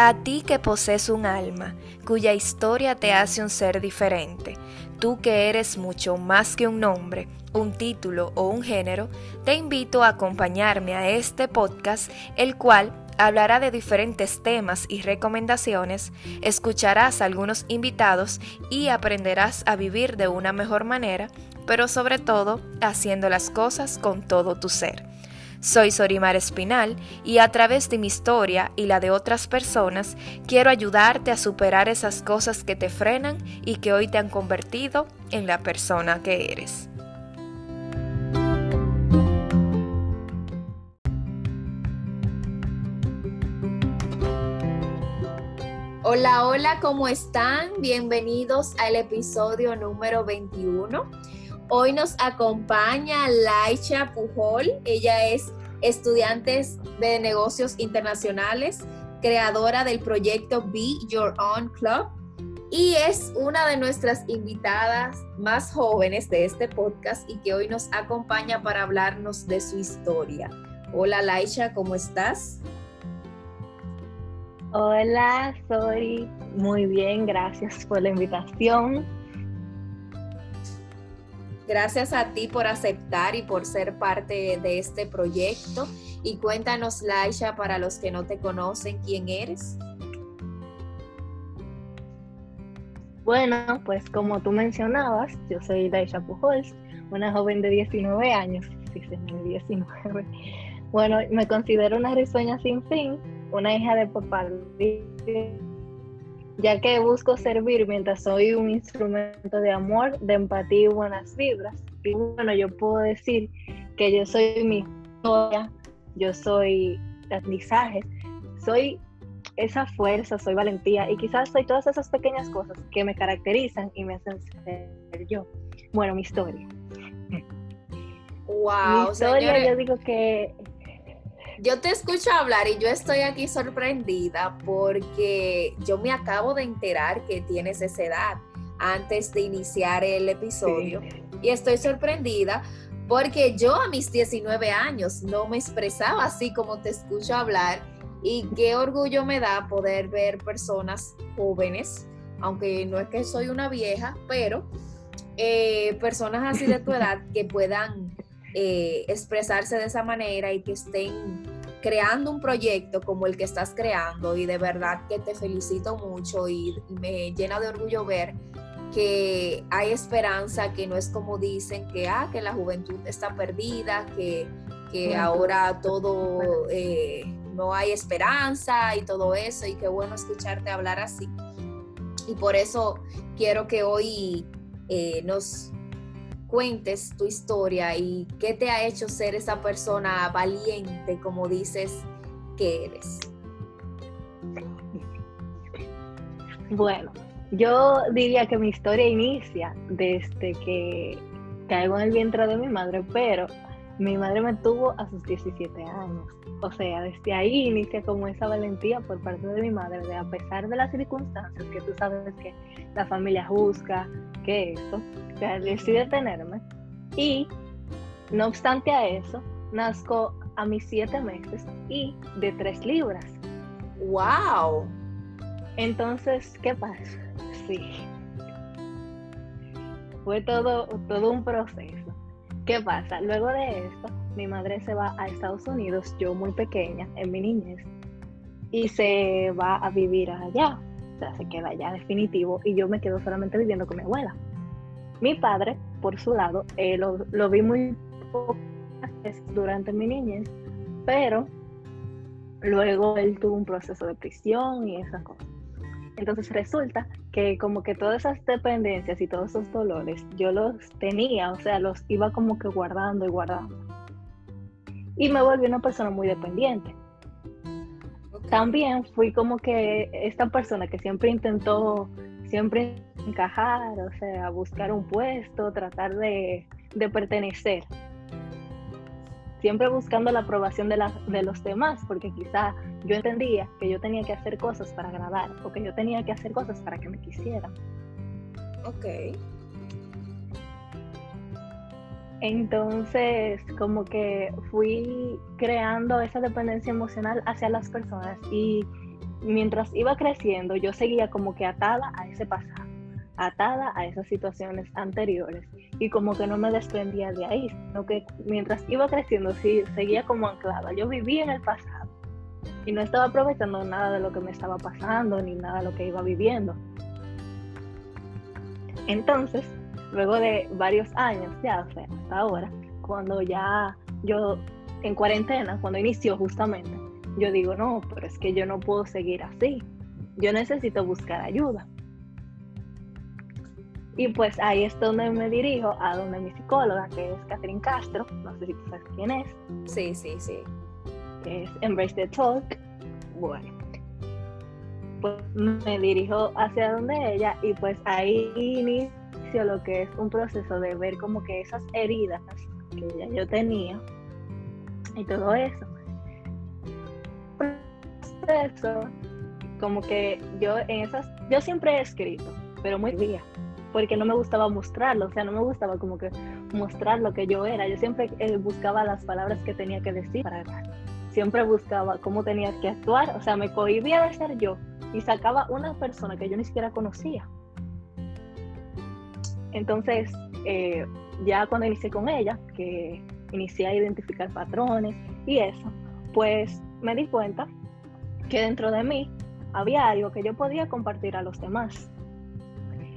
A ti que posees un alma, cuya historia te hace un ser diferente, tú que eres mucho más que un nombre, un título o un género, te invito a acompañarme a este podcast, el cual hablará de diferentes temas y recomendaciones, escucharás a algunos invitados y aprenderás a vivir de una mejor manera, pero sobre todo haciendo las cosas con todo tu ser. Soy Sorimar Espinal y a través de mi historia y la de otras personas quiero ayudarte a superar esas cosas que te frenan y que hoy te han convertido en la persona que eres. Hola, hola, ¿cómo están? Bienvenidos al episodio número 21. Hoy nos acompaña Laicha Pujol. Ella es estudiante de negocios internacionales, creadora del proyecto Be Your Own Club y es una de nuestras invitadas más jóvenes de este podcast y que hoy nos acompaña para hablarnos de su historia. Hola Laisha, ¿cómo estás? Hola, soy muy bien, gracias por la invitación. Gracias a ti por aceptar y por ser parte de este proyecto. Y cuéntanos, Laisha, para los que no te conocen, ¿quién eres? Bueno, pues como tú mencionabas, yo soy Laisha Pujols, una joven de 19 años, sí, sí, 19. Bueno, me considero una risueña sin fin, una hija de papá ya que busco servir mientras soy un instrumento de amor, de empatía y buenas vibras. Y bueno, yo puedo decir que yo soy mi historia, yo soy aprendizaje, soy esa fuerza, soy valentía y quizás soy todas esas pequeñas cosas que me caracterizan y me hacen ser yo. Bueno, mi historia. Wow, mi historia, yo digo que yo te escucho hablar y yo estoy aquí sorprendida porque yo me acabo de enterar que tienes esa edad antes de iniciar el episodio. Y estoy sorprendida porque yo a mis 19 años no me expresaba así como te escucho hablar. Y qué orgullo me da poder ver personas jóvenes, aunque no es que soy una vieja, pero eh, personas así de tu edad que puedan eh, expresarse de esa manera y que estén creando un proyecto como el que estás creando y de verdad que te felicito mucho y, me llena de orgullo ver que hay esperanza, que no es como dicen que, ah, que la juventud está perdida, que, ahora todo eh, no hay esperanza y todo eso y qué bueno escucharte hablar así. Y por eso quiero que hoy eh, nos cuentes tu historia y qué te ha hecho ser esa persona valiente como dices que eres. Bueno, yo diría que mi historia inicia desde que caigo en el vientre de mi madre, pero mi madre me tuvo a sus 17 años. O sea, desde ahí inicia como esa valentía por parte de mi madre, de a pesar de las circunstancias que tú sabes que la familia juzga, que esto, o sea, decide tenerme. Y no obstante a eso, nazco a mis siete meses y de tres libras. ¡Wow! Entonces, ¿qué pasa? Sí. Fue todo, todo un proceso. ¿Qué pasa? Luego de esto, mi madre se va a Estados Unidos, yo muy pequeña, en mi niñez, y se va a vivir allá. O sea, se queda allá definitivo y yo me quedo solamente viviendo con mi abuela. Mi padre, por su lado, eh, lo, lo, vi muy poco durante mi niñez, pero luego él tuvo un proceso de prisión y esas cosas. Entonces resulta que como que todas esas dependencias y todos esos dolores yo los tenía, o sea, los iba como que guardando y guardando. Y me volví una persona muy dependiente. También fui como que esta persona que siempre intentó, siempre encajar, o sea, buscar un puesto, tratar de, de pertenecer siempre buscando la aprobación de, de los demás, porque quizá yo entendía que yo tenía que hacer cosas para agradar o que yo tenía que hacer cosas para que me quisieran. Ok. Entonces, como que fui creando esa dependencia emocional hacia las personas y mientras iba creciendo, yo seguía como que atada a ese pasado, atada a esas situaciones anteriores y como que no me desprendía de ahí, sino que mientras iba creciendo sí, seguía como anclada. Yo vivía en el pasado y no estaba aprovechando nada de lo que me estaba pasando ni nada de lo que iba viviendo. Entonces, luego de varios años ya, o sea, hasta ahora, cuando ya yo en cuarentena, cuando inició justamente, yo digo, no, pero es que yo no puedo seguir así. Yo necesito buscar ayuda. Y pues ahí es donde me dirijo, a donde mi psicóloga, que es Catherine Castro, no sé si tú sabes quién es. Sí, sí, sí. Que es Embrace the Talk. Bueno, pues me dirijo hacia donde ella y pues ahí lo que es un proceso de ver como que esas heridas que ya yo tenía y todo eso eso, como que yo en esas, yo siempre he escrito, pero muy bien, porque no me gustaba mostrarlo, o sea, no me gustaba como que mostrar lo que yo era. Yo siempre eh, buscaba las palabras que tenía que decir para Siempre buscaba cómo tenía que actuar, o sea, me cohibía de ser yo y sacaba una persona que yo ni siquiera conocía. Entonces, eh, ya cuando inicié con ella, que inicié a identificar patrones y eso, pues me di cuenta que dentro de mí había algo que yo podía compartir a los demás.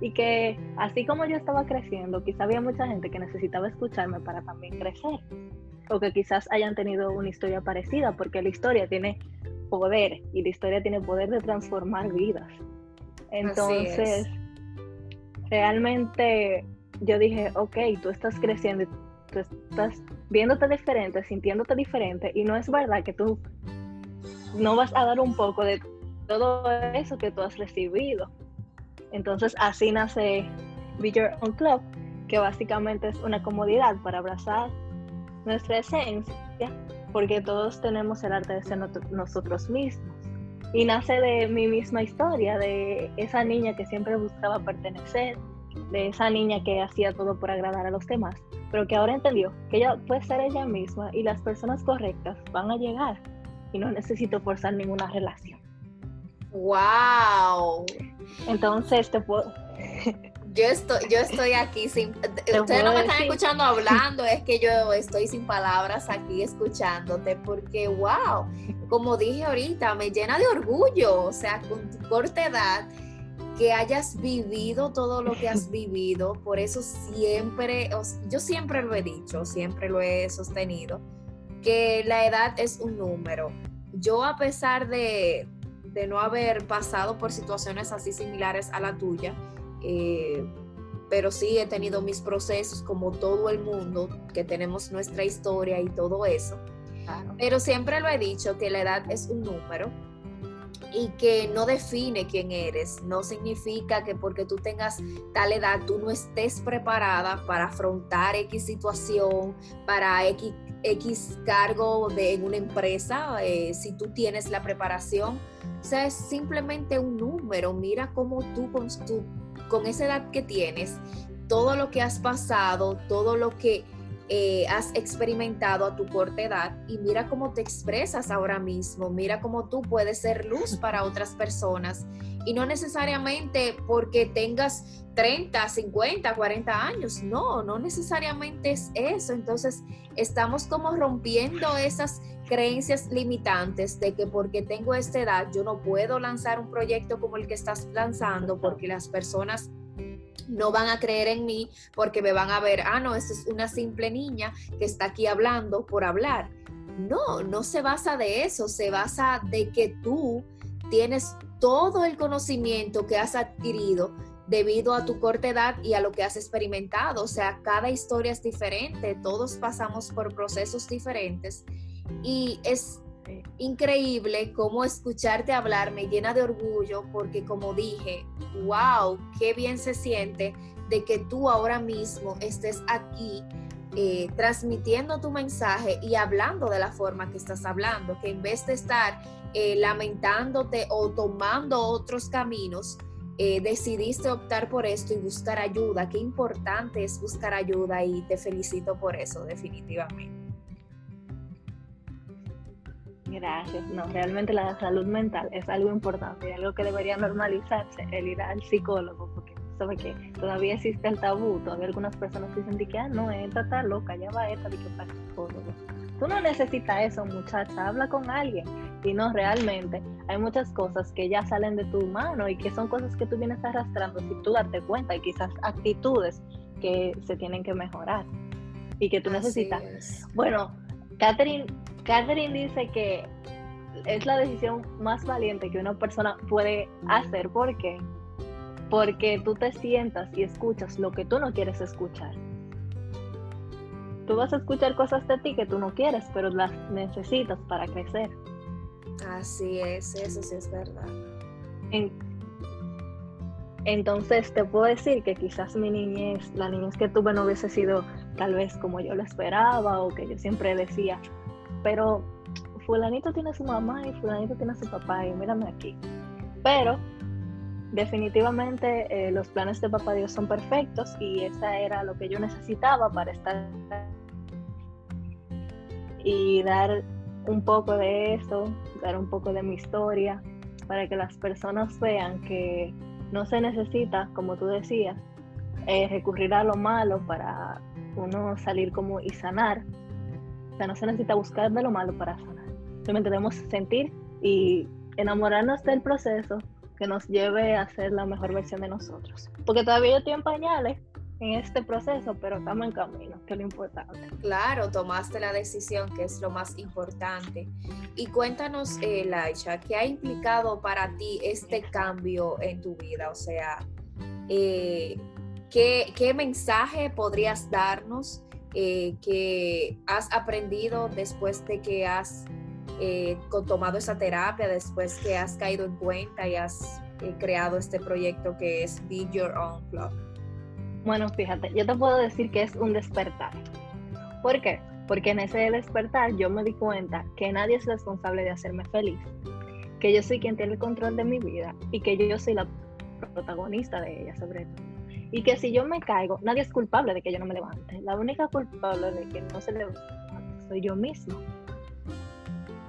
Y que así como yo estaba creciendo, quizá había mucha gente que necesitaba escucharme para también crecer. O que quizás hayan tenido una historia parecida, porque la historia tiene poder y la historia tiene poder de transformar vidas. Entonces, realmente yo dije, ok, tú estás creciendo, tú estás viéndote diferente, sintiéndote diferente, y no es verdad que tú no vas a dar un poco de todo eso que tú has recibido. Entonces así nace Be Your Own Club, que básicamente es una comodidad para abrazar nuestra esencia, porque todos tenemos el arte de ser nosotros mismos. Y nace de mi misma historia, de esa niña que siempre buscaba pertenecer, de esa niña que hacía todo por agradar a los demás, pero que ahora entendió que ella puede ser ella misma y las personas correctas van a llegar y no necesito forzar ninguna relación. ¡Wow! Entonces te puedo... Yo estoy, yo estoy aquí sin... Ustedes no me están escuchando hablando, es que yo estoy sin palabras aquí escuchándote porque, wow, como dije ahorita, me llena de orgullo, o sea, con tu corta edad, que hayas vivido todo lo que has vivido, por eso siempre, yo siempre lo he dicho, siempre lo he sostenido, que la edad es un número. Yo a pesar de, no haber pasado por situaciones así similares a la tuya, eh, pero sí he tenido mis procesos como todo el mundo, que tenemos nuestra historia y todo eso. Pero siempre lo he dicho que la edad es un número y que no define quién eres. No significa que porque tú tengas tal edad tú no estés preparada para afrontar X situación, para X, X cargo de, en una empresa, eh, si tú tienes la preparación. O sea, es simplemente un número. Mira cómo tú con, tu, con esa edad que tienes, todo lo que has pasado, todo lo que eh, has experimentado a tu corta edad y mira cómo te expresas ahora mismo, mira cómo tú puedes ser luz para otras personas. Y no necesariamente porque tengas 30, 50, 40 años, no, no necesariamente es eso, entonces estamos como rompiendo esas creencias limitantes de que porque tengo esta edad yo no puedo lanzar un proyecto como el que estás lanzando porque las personas no van a creer en mí porque me van a ver, ah, no, esta es una simple niña que está aquí hablando por hablar. No, no se basa de eso, se basa de que tú tienes todo el conocimiento que has adquirido debido a tu corta edad y a lo que has experimentado. O sea, cada historia es diferente, todos pasamos por procesos diferentes y es increíble cómo escucharte hablar me llena de orgullo porque como dije, wow, qué bien se siente de que tú ahora mismo estés aquí eh, transmitiendo tu mensaje y hablando de la forma que estás hablando, que en vez de estar eh, lamentándote o tomando otros caminos, eh, decidiste optar por esto y buscar ayuda. Qué importante es buscar ayuda y te felicito por eso, definitivamente. Gracias. No, realmente la salud mental es algo importante, algo que debería normalizarse, el ir al psicólogo, porque sabe que todavía existe el tabú, todavía algunas personas dicen que, ah, no, esta está loca, ya va esta, de que para psicólogo. Tú no necesitas eso, muchacha, habla con alguien. Y no, realmente, hay muchas cosas que ya salen de tu mano y que son cosas que tú vienes arrastrando si tú darte cuenta y quizás actitudes que se tienen que mejorar y que tú necesitas. Bueno, Catherine, Catherine dice que es la decisión más valiente que una persona puede hacer. ¿Por qué? Porque tú te sientas y escuchas lo que tú no quieres escuchar. Tú vas a escuchar cosas de ti que tú no quieres, pero las necesitas para crecer. Así es, eso sí es verdad. entonces te puedo decir que quizás mi niñez, la niñez que tuve no hubiese sido tal vez como yo lo esperaba o que yo siempre decía, pero fulanito tiene su mamá y fulanito tiene su papá y mírame aquí. Pero definitivamente eh, los planes de papá Dios son perfectos y esa era lo que yo necesitaba para estar y dar un poco de eso, dar un poco de mi historia, para que las personas vean que no se necesita, como tú decías, eh, recurrir a lo malo para uno salir como y sanar. Sea, no se necesita buscar de lo malo para sanar. Simplemente debemos sentir y enamorarnos del proceso que nos lleve a ser la mejor versión de nosotros. Porque todavía yo estoy en pañales, en este proceso, pero estamos en camino, que es lo importante. Claro, tomaste la decisión, que es lo más importante. Y cuéntanos, eh, Laisha, ¿qué ha implicado para ti este cambio en tu vida? O sea, eh, ¿qué, mensaje podrías darnos eh, que has aprendido después de que has eh, tomado esa terapia, después que has caído en cuenta y has creado este proyecto que es Be Your Own Club? Bueno, fíjate, yo te puedo decir que es un despertar. ¿Por qué? Porque en ese despertar yo me di cuenta que nadie es responsable de hacerme feliz, que yo soy quien tiene el control de mi vida y que yo soy la protagonista de ella sobre todo. Y que si yo me caigo, nadie es culpable de que yo no me levante. La única culpable de que no se levante soy yo mismo.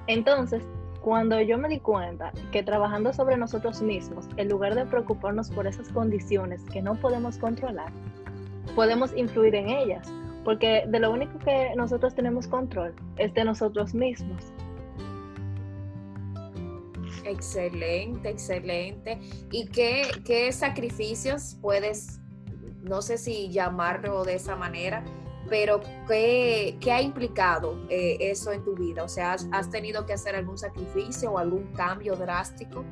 Entonces, cuando yo me di cuenta que trabajando sobre nosotros mismos, en lugar de preocuparnos por esas condiciones que no podemos controlar, podemos influir en ellas, porque de lo único que nosotros tenemos control es de nosotros mismos. Excelente, excelente. ¿Y qué, qué sacrificios puedes, no sé si llamarlo de esa manera, pero ¿qué, ha implicado eh, eso en tu vida? O sea, ¿has, tenido que hacer algún sacrificio o algún cambio drástico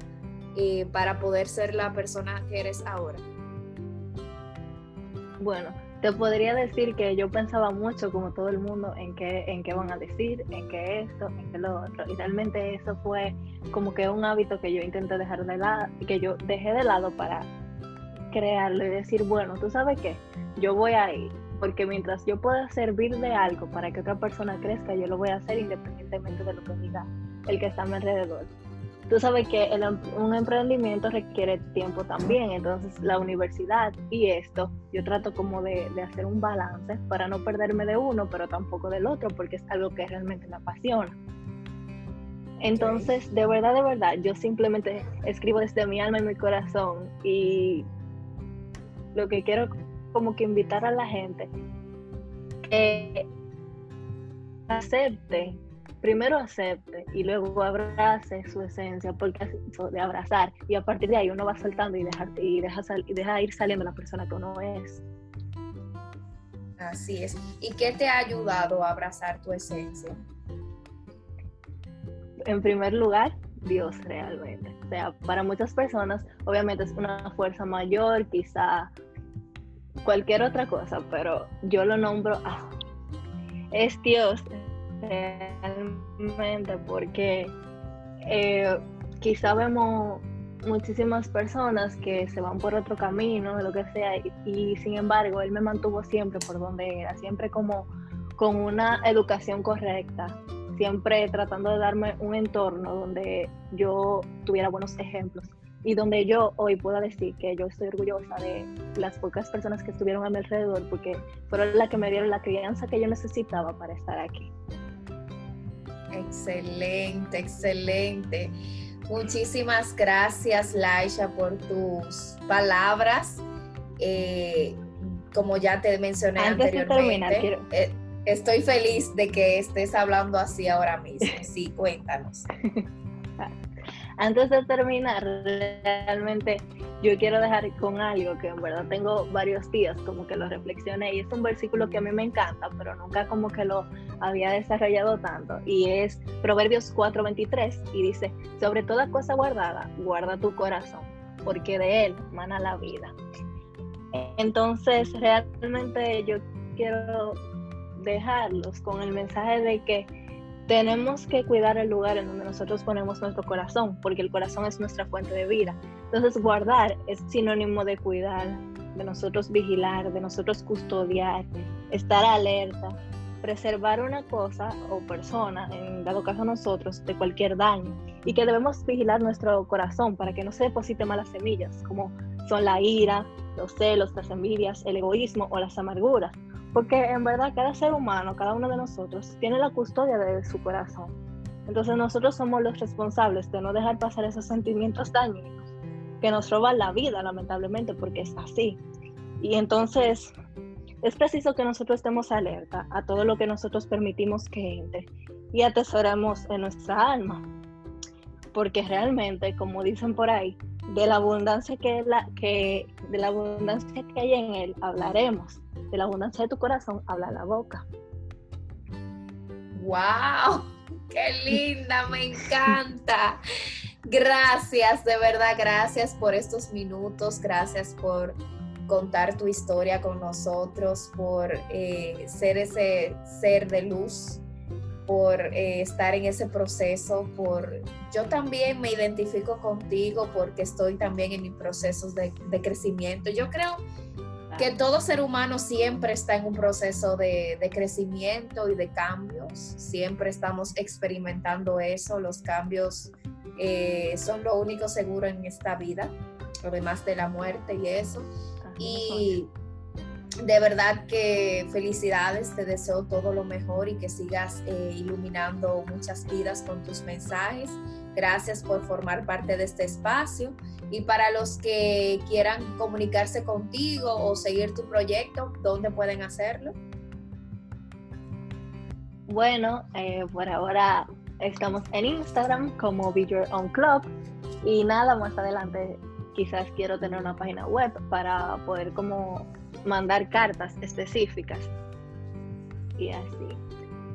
eh, para poder ser la persona que eres ahora? Bueno, te podría decir que yo pensaba mucho, como todo el mundo, en qué, en qué van a decir, en qué esto, en qué lo otro. Y realmente eso fue como que un hábito que yo intenté dejar de lado, que yo dejé de lado para crearlo y decir, bueno, tú sabes qué, yo voy a ir porque mientras yo pueda servir de algo para que otra persona crezca, yo lo voy a hacer independientemente de lo que diga el que está a mi alrededor. Tú sabes que em, un emprendimiento requiere tiempo también, entonces la universidad y esto, yo trato como de, de hacer un balance para no perderme de uno, pero tampoco del otro, porque es algo que realmente me apasiona. Entonces, de verdad, de verdad, yo simplemente escribo desde mi alma y mi corazón y lo que quiero como que invitar a la gente que acepte, primero acepte y luego abrace su esencia, porque es de abrazar y a partir de ahí uno va saltando y deja, y deja, y deja ir saliendo la persona que uno es. Así es. ¿Y qué te ha ayudado a abrazar tu esencia? En primer lugar, Dios realmente. O sea, para muchas personas, obviamente es una fuerza mayor, quizá cualquier otra cosa, pero yo lo nombro, ah, es Dios realmente porque eh, quizá vemos muchísimas personas que se van por otro camino, lo que sea, y, sin embargo Él me mantuvo siempre por donde era, siempre como con una educación correcta, siempre tratando de darme un entorno donde yo tuviera buenos ejemplos y donde yo hoy puedo decir que yo estoy orgullosa de las pocas personas que estuvieron a mi alrededor porque fueron las que me dieron la crianza que yo necesitaba para estar aquí. Excelente, excelente. Muchísimas gracias, Laisha, por tus palabras. Eh, como ya te mencioné anteriormente, eh, estoy feliz de que estés hablando así ahora mismo. Sí, cuéntanos. Antes de terminar, realmente yo quiero dejar con algo que en verdad tengo varios días como que lo reflexioné y es un versículo que a mí me encanta, pero nunca como que lo había desarrollado tanto y es Proverbios 4:23 y dice, sobre toda cosa guardada, guarda tu corazón, porque de él mana la vida. Entonces, realmente yo quiero dejarlos con el mensaje de que tenemos que cuidar el lugar en donde nosotros ponemos nuestro corazón, porque el corazón es nuestra fuente de vida. Entonces, guardar es sinónimo de cuidar, de nosotros vigilar, de nosotros custodiar, estar alerta, preservar una cosa o persona, en dado caso nosotros, de cualquier daño, y que debemos vigilar nuestro corazón para que no se deposite malas semillas, como son la ira, los celos, las envidias, el egoísmo o las amarguras porque en verdad cada ser humano, cada uno de nosotros, tiene la custodia de su corazón. Entonces nosotros somos los responsables de no dejar pasar esos sentimientos dañinos que nos roban la vida, lamentablemente, porque es así. Y entonces es preciso que nosotros estemos alerta a todo lo que nosotros permitimos que entre y atesoremos en nuestra alma. Porque realmente, como dicen por ahí, de la abundancia que, la, que, de la abundancia que hay en él hablaremos de la abundancia de tu corazón habla la boca. ¡Wow! ¡Qué linda! Me encanta. Gracias, de verdad, gracias por estos minutos, gracias por contar tu historia con nosotros, por eh, ser ese ser de luz, por eh, estar en ese proceso, por yo también me identifico contigo porque estoy también en mis procesos de, de crecimiento. Yo creo que todo ser humano siempre está en un proceso de, crecimiento y de cambios, siempre estamos experimentando eso, los cambios eh, son lo único seguro en esta vida, además de la muerte y eso. Y de verdad que felicidades, te deseo todo lo mejor y que sigas eh, iluminando muchas vidas con tus mensajes. Gracias por formar parte de este espacio. Y para los que quieran comunicarse contigo o seguir tu proyecto, ¿dónde pueden hacerlo? Bueno, eh, por ahora estamos en Instagram como Be Your Own Club y nada, más adelante quizás quiero tener una página web para poder como mandar cartas específicas y así.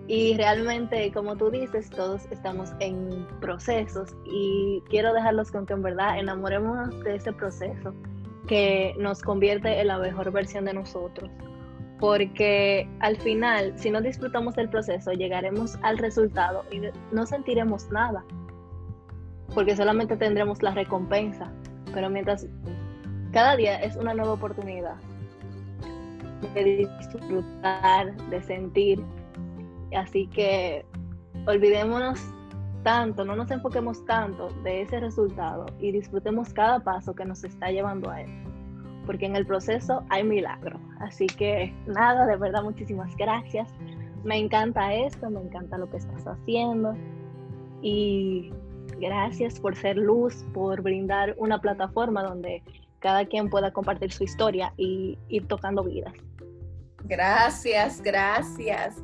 Y realmente, como tú dices, todos estamos en procesos y quiero dejarlos con que en verdad enamorémonos de ese proceso que nos convierte en la mejor versión de nosotros. Porque al final, si no disfrutamos del proceso, llegaremos al resultado y no sentiremos nada. Porque solamente tendremos la recompensa. Pero mientras cada día es una nueva oportunidad de disfrutar, de sentir, Así que olvidémonos tanto, no nos enfoquemos tanto de ese resultado y disfrutemos cada paso que nos está llevando a él. Porque en el proceso hay milagro. Así que nada, de verdad, muchísimas gracias. Me encanta esto, me encanta lo que estás haciendo. Y gracias por ser luz, por brindar una plataforma donde cada quien pueda compartir su historia y ir tocando vidas. Gracias, gracias.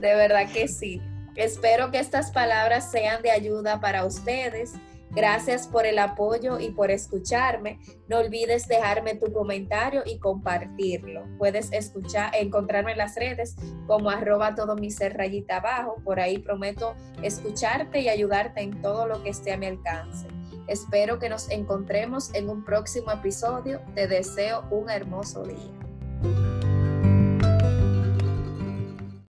De verdad que sí. Espero que estas palabras sean de ayuda para ustedes. Gracias por el apoyo y por escucharme. No olvides dejarme tu comentario y compartirlo. Puedes escuchar, encontrarme en las redes como arroba todo mi abajo. Por ahí prometo escucharte y ayudarte en todo lo que esté a mi alcance. Espero que nos encontremos en un próximo episodio. Te deseo un hermoso día.